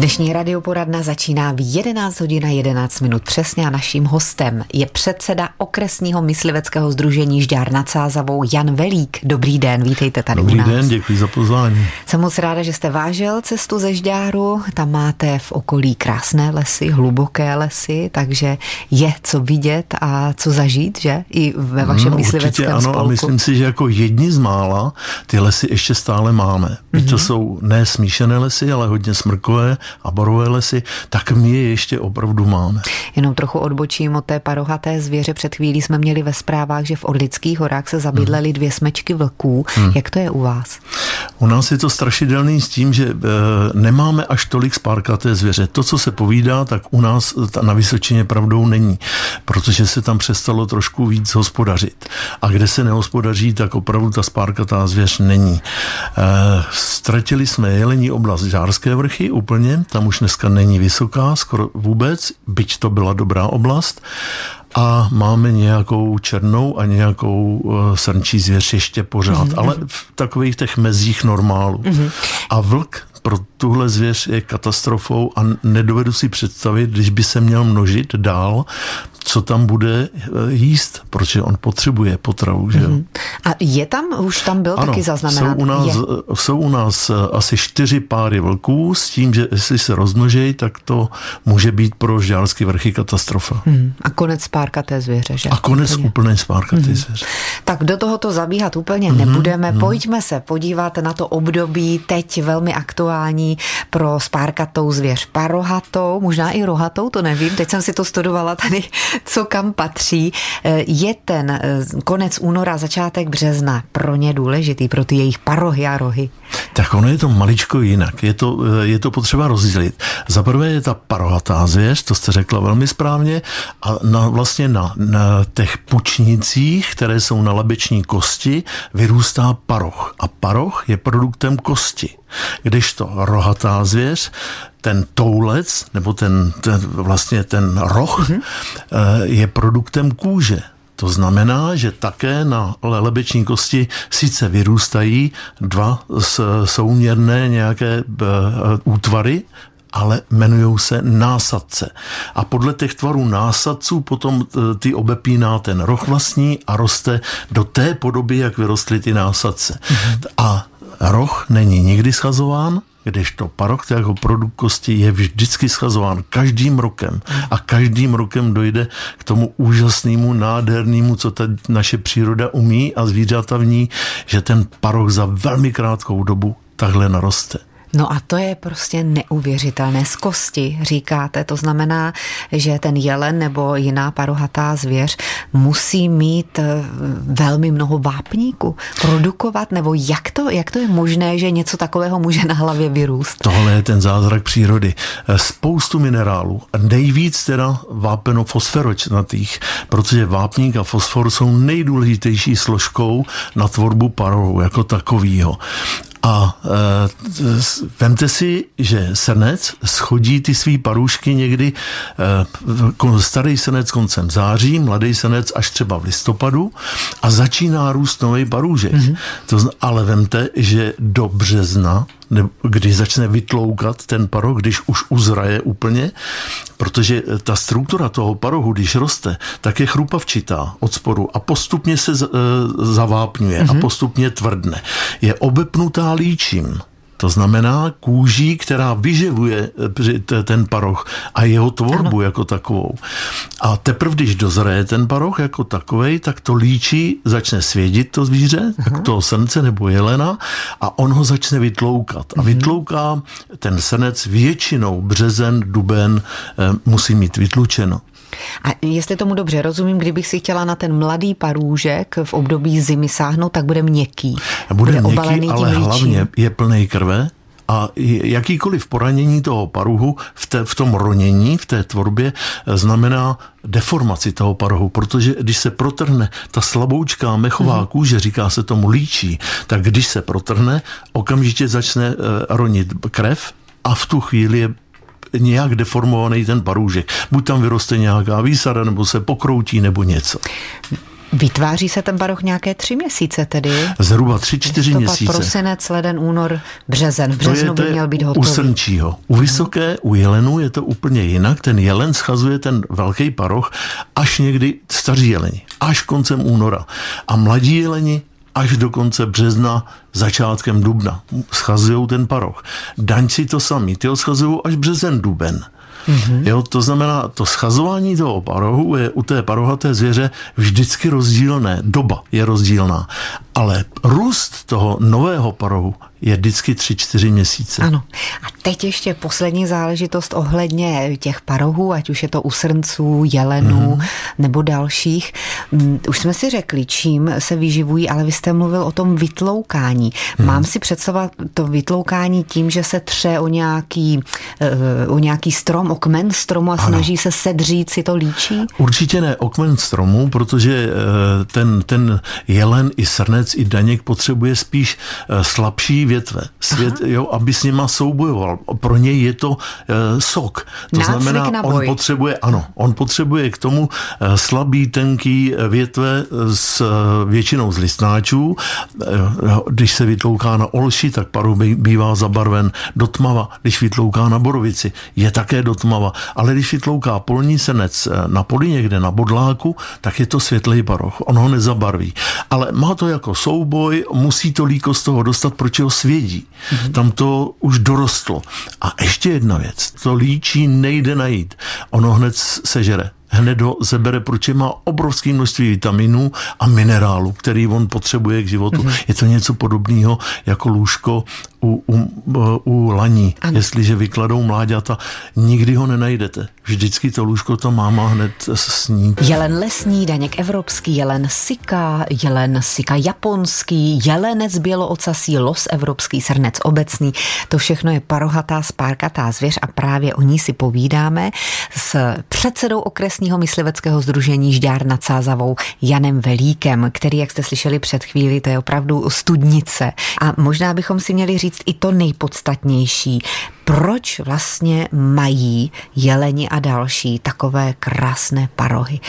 Dnešní radioporadna začíná v 11 hodin a 11 minut přesně a naším hostem je předseda okresního mysliveckého združení Žďár nad Sázavou Jan Velík. Dobrý den, vítejte tady Dobrý u nás. den, děkuji za pozvání. Jsem moc ráda, že jste vážil cestu ze Žďáru. Tam máte v okolí krásné lesy, hluboké lesy, takže je co vidět a co zažít, že? I ve vašem no, mysliveckém ano spolku. a myslím si, že jako jedni z mála ty lesy ještě stále máme. Mm-hmm. To Mhm. jsou ne smíšené lesy, ale hodně smrkové a borové lesy, tak my je ještě opravdu máme. Jenom trochu odbočím od té parohaté zvěře. Před chvílí jsme měli ve zprávách, že v Orlických horách se zabydlely dvě smečky vlků. Jak to je u vás? U nás je to strašidelný s tím, že e, nemáme až tolik spárkaté zvěře. To, co se povídá, tak u nás ta, na Vysočině pravdou není, protože se tam přestalo trošku víc hospodařit. A kde se nehospodaří, tak opravdu ta spárkatá zvěř není. E, ztratili jsme jelení oblast Žárské vrchy úplně, tam už dneska není vysoká, skoro vůbec, byť to byla dobrá oblast a máme nějakou černou a nějakou uh, srnčí zvěř ještě pořád, mm-hmm. ale v takových těch mezích normálu. Mm-hmm. A vlk pro tuhle zvěř je katastrofou a nedovedu si představit, když by se měl množit dál, co tam bude jíst, protože on potřebuje potravu. Že jo? Mm. A je tam, už tam byl ano, taky zaznamenán? Jsou u, nás, je. jsou u nás asi čtyři páry vlků s tím, že jestli se rozmnožejí, tak to může být pro žďárský vrchy katastrofa. Hmm. A konec spárkaté zvěře, že? A konec úplně, úplně spárkaté hmm. zvěře. Tak do tohoto zabíhat úplně hmm. nebudeme. Hmm. Pojďme se podívat na to období teď velmi aktuální pro spárkatou zvěř parohatou, možná i rohatou, to nevím. Teď jsem si to studovala tady, co kam patří. Je ten konec února, začátek března pro ně důležitý, pro ty jejich parohy a rohy? Tak ono je to maličko jinak. Je to, je to potřeba rozdělit. Za prvé je ta parohatá zvěř, to jste řekla velmi správně, a na, vlastně na, na těch pučnicích, které jsou na lebeční kosti, vyrůstá paroch. A paroch je produktem kosti. Když to rohatá zvěř, ten toulec, nebo ten, ten vlastně ten roh, mm-hmm. je produktem kůže. To znamená, že také na lebeční kosti sice vyrůstají dva souměrné nějaké útvary, ale jmenují se násadce. A podle těch tvarů násadců potom ty obepíná ten roh vlastní a roste do té podoby, jak vyrostly ty násadce. Mm-hmm. A roh není nikdy schazován, když to paroch jako produkt kosti je vždycky schazován každým rokem a každým rokem dojde k tomu úžasnému, nádhernému, co ta naše příroda umí a zvířata v ní, že ten paroch za velmi krátkou dobu takhle naroste. No a to je prostě neuvěřitelné. Z kosti říkáte, to znamená, že ten jelen nebo jiná parohatá zvěř musí mít velmi mnoho vápníků, produkovat, nebo jak to, jak to je možné, že něco takového může na hlavě vyrůst? Tohle je ten zázrak přírody. Spoustu minerálů, nejvíc teda vápeno fosforočnatých, protože vápník a fosfor jsou nejdůležitější složkou na tvorbu parohu jako takovýho. A e, vemte si, že srnec schodí ty svý parůšky někdy, e, starý srnec koncem září, mladý srnec až třeba v listopadu a začíná růst nový parůžek. Mm-hmm. To, ale vemte, že do března kdy začne vytloukat ten paroh, když už uzraje úplně, protože ta struktura toho parohu, když roste, tak je chrupavčitá od sporu a postupně se zavápňuje mm-hmm. a postupně tvrdne. Je obepnutá líčím. To znamená kůží, která vyživuje ten paroch a jeho tvorbu ano. jako takovou. A teprve, když dozraje ten paroch jako takovej, tak to líčí začne svědit to zvíře, tak to srnce nebo jelena a on ho začne vytloukat. A uh-huh. vytlouká ten srnec většinou březen, duben musí mít vytlučeno. A jestli tomu dobře rozumím, kdybych si chtěla na ten mladý parůžek v období zimy sáhnout, tak bude měkký. Bude, bude měkký, ale hlavně je plný krve a jakýkoliv poranění toho paruhu v, té, v tom ronění, v té tvorbě, znamená deformaci toho parohu, protože když se protrhne ta slaboučká mechová kůže, říká se tomu líčí, tak když se protrhne, okamžitě začne ronit krev a v tu chvíli je nějak deformovaný ten parůžek. Buď tam vyroste nějaká výsada, nebo se pokroutí, nebo něco. Vytváří se ten baroch nějaké tři měsíce tedy? Zhruba tři, čtyři měsíce. prosinec, leden, únor, březen. V březnu to je, by měl být hotový. U srnčího. U vysoké, u jelenu je to úplně jinak. Ten jelen schazuje ten velký paroch až někdy staří jeleni. Až koncem února. A mladí jeleni až do konce března, začátkem dubna. Schazují ten paroch. Daňci to sami, ty ho schazují až březen, duben. Mm-hmm. Jo, to znamená, to schazování toho parohu je u té parohaté zvěře vždycky rozdílné. Doba je rozdílná. Ale růst toho nového parohu je vždycky tři, čtyři měsíce. Ano. A teď ještě poslední záležitost ohledně těch parohů, ať už je to u srnců, jelenů mm-hmm. nebo dalších. Mm, už jsme si řekli, čím se vyživují, ale vy jste mluvil o tom vytloukání. Mm. Mám si představovat to vytloukání tím, že se tře o nějaký, eh, o nějaký strom, o kmen stromu a ano. snaží se sedřít si to líčí? Určitě ne o kmen stromu, protože eh, ten, ten jelen i srnec i daněk potřebuje spíš eh, slabší větve, svět, jo, aby s nima soubojoval. Pro něj je to uh, sok. To Nácvik znamená, on potřebuje, ano, on potřebuje k tomu uh, slabý, tenký větve s většinou z listnáčů. Když se vytlouká na olši, tak paru bývá zabarven do tmava. Když vytlouká na borovici, je také do tmava. Ale když vytlouká polní senec na poli někde na bodláku, tak je to světlej paroch. On ho nezabarví. Ale má to jako souboj, musí to líko z toho dostat, proč ho svědí. Mm-hmm. Tam to už dorostlo. A ještě jedna věc. To líčí nejde najít. Ono hned sežere hned ho zebere, protože má obrovské množství vitaminů a minerálů, který on potřebuje k životu. Mm-hmm. Je to něco podobného jako lůžko u, u, u laní. Ano. Jestliže vykladou mláďata, nikdy ho nenajdete. Vždycky to lůžko to máma hned sní. Jelen lesní, daněk evropský, jelen sika, jelen sika japonský, jelenec běloocasí, los evropský, srnec obecný. To všechno je parohatá, spárkatá zvěř a právě o ní si povídáme s předsedou okresního mysliveckého združení Žďár nad Sázavou Janem Velíkem, který, jak jste slyšeli před chvíli, to je opravdu studnice. A možná bychom si měli říct, říct i to nejpodstatnější. Proč vlastně mají jeleni a další takové krásné parohy?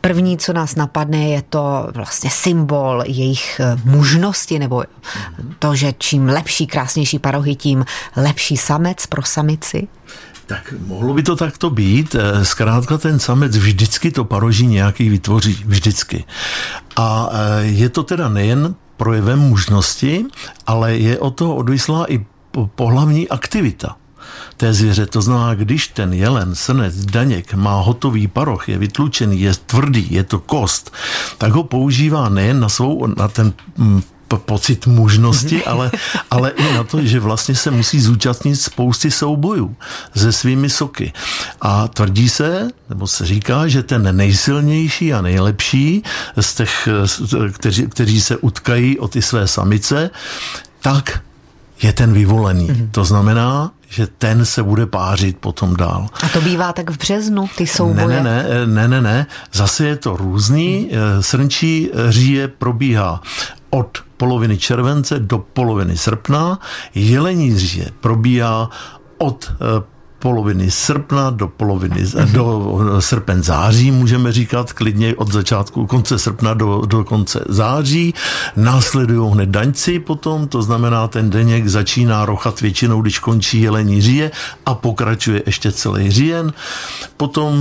První, co nás napadne, je to vlastně symbol jejich eh, mužnosti, nebo to, že čím lepší, krásnější parohy, tím lepší samec pro samici. Tak mohlo by to takto být. Eh, zkrátka ten samec vždycky to paroží nějaký vytvoří. Vždycky. A eh, je to teda nejen projevem mužnosti, ale je o to odvislá i pohlavní aktivita té zvěře. To znamená, když ten jelen, srnec, daněk má hotový paroch, je vytlučený, je tvrdý, je to kost, tak ho používá nejen na svou, na ten mm, pocit mužnosti, mhm. ale, ale i na to, že vlastně se musí zúčastnit spousty soubojů se svými soky. A tvrdí se, nebo se říká, že ten nejsilnější a nejlepší z těch, kteří, kteří se utkají o ty své samice, tak je ten vyvolený. Mm-hmm. To znamená, že ten se bude pářit potom dál. A to bývá tak v březnu, ty souboje? Ne, ne, ne, ne, ne, ne. Zase je to různý. Mm. Srnčí říje probíhá od poloviny července do poloviny srpna. Jelení říje probíhá od eh, poloviny srpna do poloviny, do srpen září, můžeme říkat klidně od začátku konce srpna do, do konce září. Následují hned daňci potom, to znamená ten deněk začíná rochat většinou, když končí jelení říje a pokračuje ještě celý říjen. Potom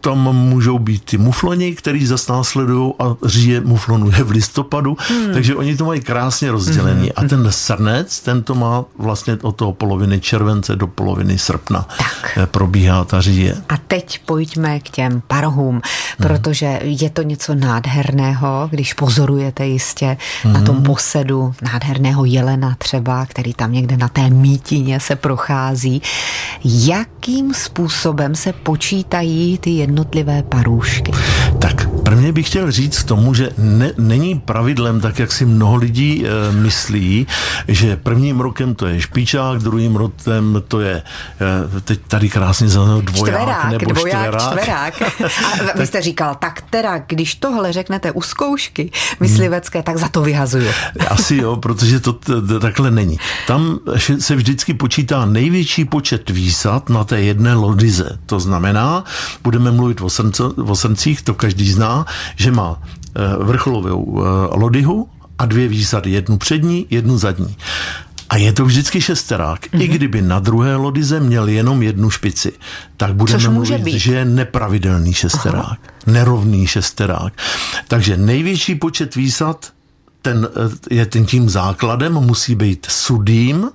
tam můžou být ty mufloni, který zase následují a říje muflonuje v listopadu, hmm. takže oni to mají krásně rozdělený. Hmm. A ten srnec, ten to má vlastně od toho poloviny července do poloviny srpna tak. Eh, probíhá ta říje. A teď pojďme k těm parohům, mhm. protože je to něco nádherného, když pozorujete jistě mm. na tom mhm. posedu nádherného jelena třeba, který tam někde na té mítině se prochází. Jakým způsobem se počítají ty jednotlivé parůšky? Prvně bych chtěl říct k tomu, že ne, není pravidlem, tak jak si mnoho lidí e, myslí, že prvním rokem to je špičák, druhým rokem to je e, teď tady krásně za dvoják čtverák, nebo dvoják, čtverák. čtverák. A vy jste říkal, tak teda, když tohle řeknete u zkoušky myslivecké, tak za to vyhazuju. Asi jo, protože to takhle není. Tam se vždycky počítá největší počet výsad na té jedné lodize. To znamená, budeme mluvit o, srnco, o srncích, to každý zná, že má vrcholovou lodyhu a dvě výsady, jednu přední, jednu zadní. A je to vždycky šesterák. Mm-hmm. I mhm. kdyby na druhé lodize měl jenom jednu špici, tak budeme mluvit, být. že je nepravidelný šesterák, Aha. nerovný šesterák. Takže největší počet výsad ten eh, je tím základem, musí být sudým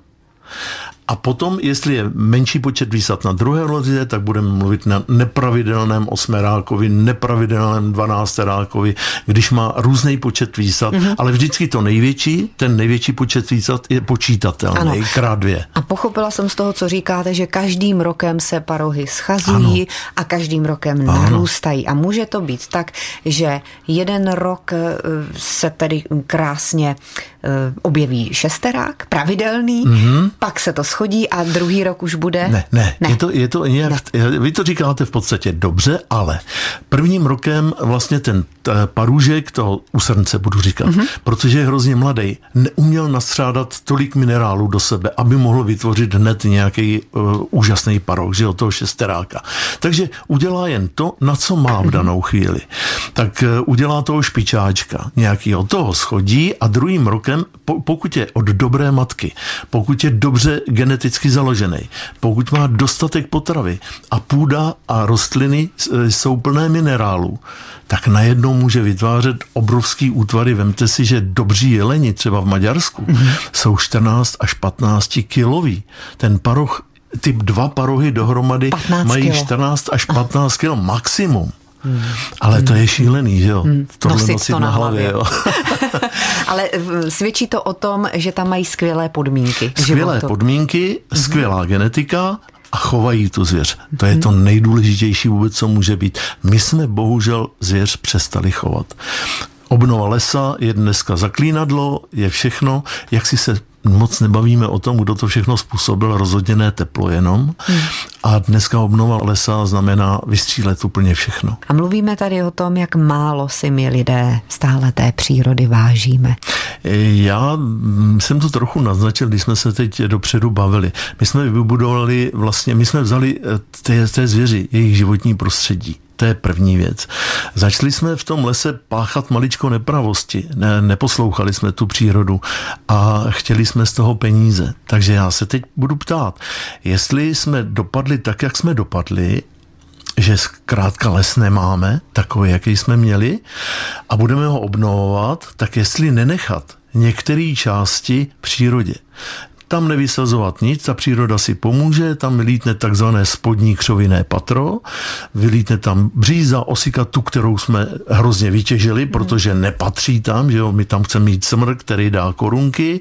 a potom, jestli je menší počet výsad na druhé lozi, tak budeme mluvit na nepravidelném osmerákovi, nepravidelném dvanácterákovi, když má různý počet výsad, mm-hmm. ale vždycky to největší, ten největší počet výsad je počítatelný, ano. krát dvě. A pochopila jsem z toho, co říkáte, že každým rokem se parohy schazují ano. a každým rokem ano. narůstají. A může to být tak, že jeden rok eh, se tedy krásně eh, objeví šesterák, pravidelný, mm-hmm. pak se to schodí a druhý rok už bude? Ne, ne, ne. Je, to, je to nějak, ne. vy to říkáte v podstatě dobře, ale prvním rokem vlastně ten parůžek, toho u srnce budu říkat, mm-hmm. protože je hrozně mladý, neuměl nastřádat tolik minerálů do sebe, aby mohl vytvořit hned nějaký uh, úžasný paroh, že jo, toho šesteráka. Takže udělá jen to, na co má v mhm. danou chvíli. Tak uh, udělá toho špičáčka, nějakýho toho schodí a druhým rokem, po, pokud je od dobré matky, pokud je dobře geneticky založený, pokud má dostatek potravy a půda a rostliny e, jsou plné minerálů, tak najednou může vytvářet obrovský útvary. Vemte si, že dobří jeleni třeba v Maďarsku mm-hmm. jsou 14 až 15 kilový. Ten paroch ty dva parohy dohromady mají kilo. 14 až 15 kg maximum. Hmm. Ale to je šílený, že jo? Hmm. Tohle nosit, nosit to na hlavě, hlavě. jo. Ale svědčí to o tom, že tam mají skvělé podmínky. Skvělé životu. podmínky, hmm. skvělá genetika a chovají tu zvěř. To je to nejdůležitější vůbec, co může být. My jsme bohužel zvěř přestali chovat. Obnova lesa je dneska zaklínadlo, je všechno, jak si se moc nebavíme o tom, kdo to všechno způsobil, rozhodně ne teplo jenom. Hmm. A dneska obnova lesa znamená vystřílet úplně všechno. A mluvíme tady o tom, jak málo si my lidé stále té přírody vážíme. Já jsem to trochu naznačil, když jsme se teď dopředu bavili. My jsme vybudovali vlastně, my jsme vzali eh, té, té zvěři, jejich životní prostředí to je první věc. Začali jsme v tom lese páchat maličko nepravosti, ne, neposlouchali jsme tu přírodu a chtěli jsme z toho peníze. Takže já se teď budu ptát, jestli jsme dopadli tak, jak jsme dopadli, že zkrátka les nemáme, takový, jaký jsme měli, a budeme ho obnovovat, tak jestli nenechat některé části přírodě tam nevysazovat nic, ta příroda si pomůže, tam vylítne takzvané spodní křoviné patro, vylítne tam bříza, osika, tu, kterou jsme hrozně vytěžili, protože nepatří tam, že jo, my tam chceme mít smr, který dá korunky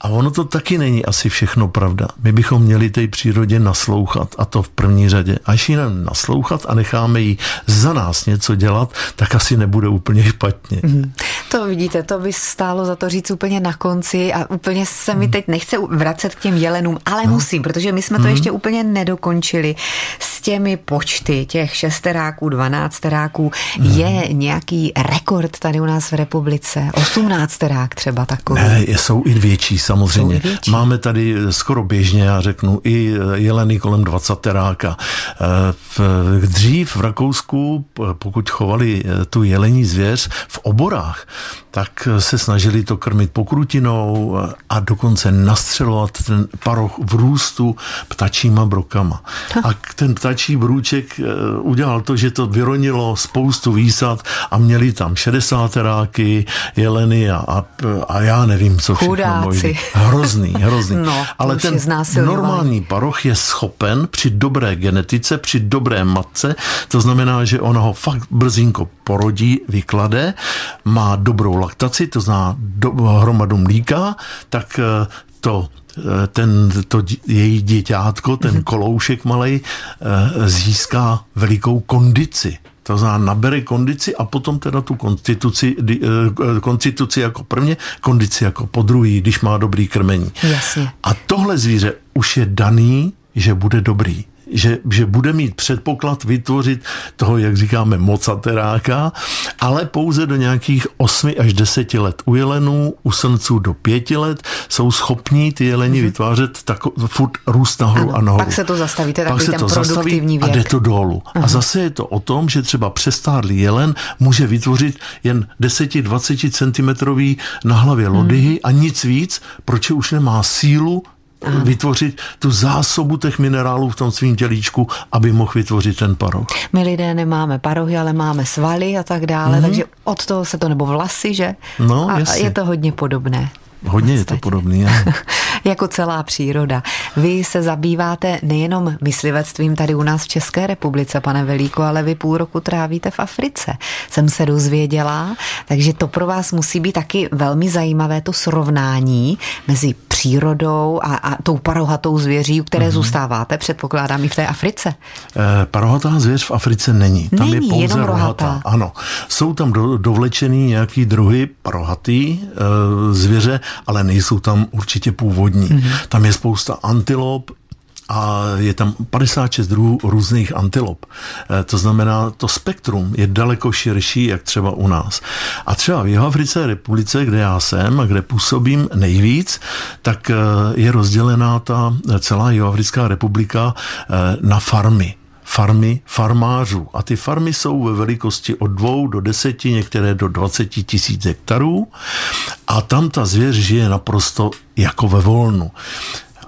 a ono to taky není asi všechno pravda. My bychom měli té přírodě naslouchat a to v první řadě. Až ji naslouchat a necháme jí za nás něco dělat, tak asi nebude úplně špatně. Mm. To vidíte, to by stálo za to říct úplně na konci a úplně se mi mm. teď nechce vracet k těm jelenům, ale no. musím, protože my jsme to mm. ještě úplně nedokončili. S těmi počty těch šesteráků, dvanácteráků mm. je nějaký rekord tady u nás v republice? Osmnácterák třeba takový? Ne, jsou i větší samozřejmě. Máme tady skoro běžně, já řeknu, i jeleny kolem 20 teráka. Eh, dřív v Rakousku, pokud chovali eh, tu jelení zvěř v oborách, tak se snažili to krmit pokrutinou a dokonce nastřelovat ten paroch v růstu ptačíma brokama. A ten ptačí brůček eh, udělal to, že to vyronilo spoustu výsad a měli tam 60 teráky, jeleny a, a, a já nevím, co všechno. Chudáci. Hrozný, hrozný. No, Ale ten normální paroch je schopen při dobré genetice, při dobré matce, to znamená, že ona ho fakt brzinko porodí, vyklade, má dobrou laktaci, to znamená do, hromadu mlíka, tak eh, to ten, to její děťátko, ten mhm. koloušek malej, eh, získá velikou kondici. To znamená, nabere kondici a potom teda tu konstituci, konstituci jako prvně, kondici jako po druhý, když má dobrý krmení. Jasně. A tohle zvíře už je daný, že bude dobrý že, že bude mít předpoklad vytvořit toho, jak říkáme, mocateráka, ale pouze do nějakých 8 až 10 let. U jelenů, u srnců do 5 let jsou schopní ty jeleni mm-hmm. vytvářet tako, furt růst nahoru ano, a nahoru. Pak se to zastaví, to je takový ten produktivní věk. A jde to dolů. Uh-huh. A zase je to o tom, že třeba přestárlý jelen může vytvořit jen 10-20 cm na hlavě lodyhy uh-huh. a nic víc, proč už nemá sílu Aha. vytvořit tu zásobu těch minerálů v tom svým tělíčku, aby mohl vytvořit ten paroh. My lidé nemáme parohy, ale máme svaly a tak dále, mm-hmm. takže od toho se to, nebo vlasy, že? No, a jasně. je to hodně podobné. Hodně je to podobný. jako celá příroda. Vy se zabýváte nejenom myslivectvím tady u nás v České republice, pane Velíko, ale vy půl roku trávíte v Africe. Jsem se dozvěděla, takže to pro vás musí být taky velmi zajímavé to srovnání mezi přírodou a, a tou parohatou zvěří, u které mm-hmm. zůstáváte, předpokládám i v té Africe. E, parohatá zvěř v Africe není. Tam není, je pouze jenom rohatá. Ano. Jsou tam do, dovlečený nějaký druhy parohatý e, zvěře, ale nejsou tam určitě původní. Mm-hmm. Tam je spousta antilop, a je tam 56 druhů různých antilop. E, to znamená, to spektrum je daleko širší, jak třeba u nás. A třeba v Jihoafrické republice, kde já jsem a kde působím nejvíc, tak e, je rozdělená ta celá Jihoafrická republika na farmy farmy farmářů. A ty farmy jsou ve velikosti od dvou do deseti, některé do 20 tisíc hektarů. A tam ta zvěř žije naprosto jako ve volnu.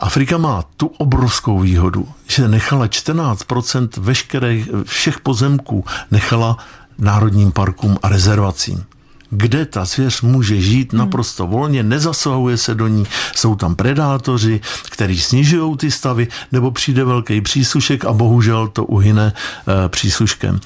Afrika má tu obrovskou výhodu, že nechala 14% veškerých, všech pozemků nechala národním parkům a rezervacím kde ta zvěř může žít hmm. naprosto volně, nezasahuje se do ní, jsou tam predátoři, kteří snižují ty stavy, nebo přijde velký přísušek a bohužel to uhyne e, přísuškem.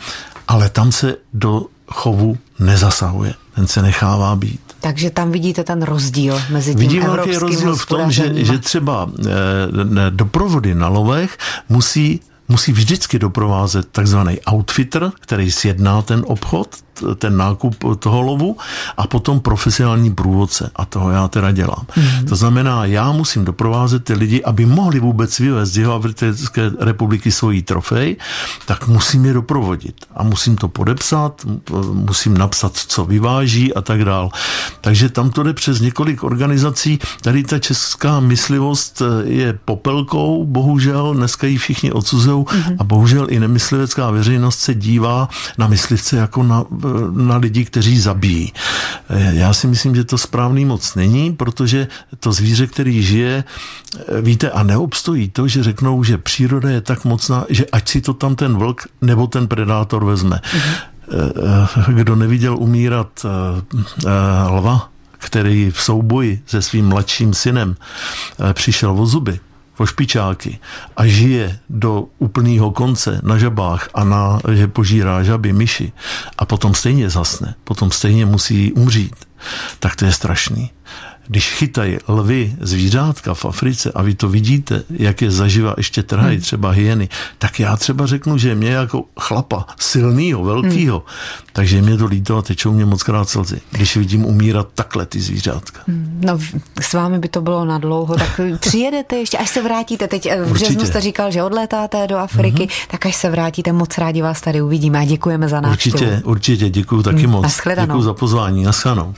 Ale tam se do chovu nezasahuje, ten se nechává být. Takže tam vidíte ten rozdíl mezi tím Vidím velký rozdíl v tom, že, že třeba e, doprovody na lovech musí musí vždycky doprovázet takzvaný outfitter, který sjedná ten obchod, ten nákup toho lovu a potom profesionální průvodce a toho já teda dělám. Mm. To znamená, já musím doprovázet ty lidi, aby mohli vůbec vyvést z Jihoafrické republiky svoji trofej, tak musím je doprovodit a musím to podepsat, musím napsat, co vyváží a tak dál. Takže tam to jde přes několik organizací. Tady ta česká myslivost je popelkou, bohužel, dneska ji všichni odsuzují mm. a bohužel i nemyslivecká veřejnost se dívá na myslivce jako na na lidi, kteří zabíjí. Já si myslím, že to správný moc není, protože to zvíře, který žije, víte, a neobstojí to, že řeknou, že příroda je tak mocná, že ať si to tam ten vlk nebo ten predátor vezme. Mm-hmm. Kdo neviděl umírat eh, eh, lva, který v souboji se svým mladším synem přišel o zuby, špičáky a žije do úplného konce na žabách a na, že požírá žaby, myši a potom stejně zasne, potom stejně musí umřít, tak to je strašný když chytají lvy zvířátka v Africe a vy to vidíte, jak je zaživa ještě trhají hmm. třeba hyeny, tak já třeba řeknu, že mě jako chlapa silného, velkého, hmm. takže mě to líto a tečou mě moc krát slzy, když vidím umírat takhle ty zvířátka. Hmm. No s vámi by to bylo na dlouho, tak přijedete ještě, až se vrátíte, teď eh, v březnu jste říkal, že odlétáte do Afriky, hmm. tak až se vrátíte, moc rádi vás tady uvidíme a děkujeme za návštěvu. Určitě, určitě, děkuji taky hmm. moc. Děkuji za pozvání, naschledanou.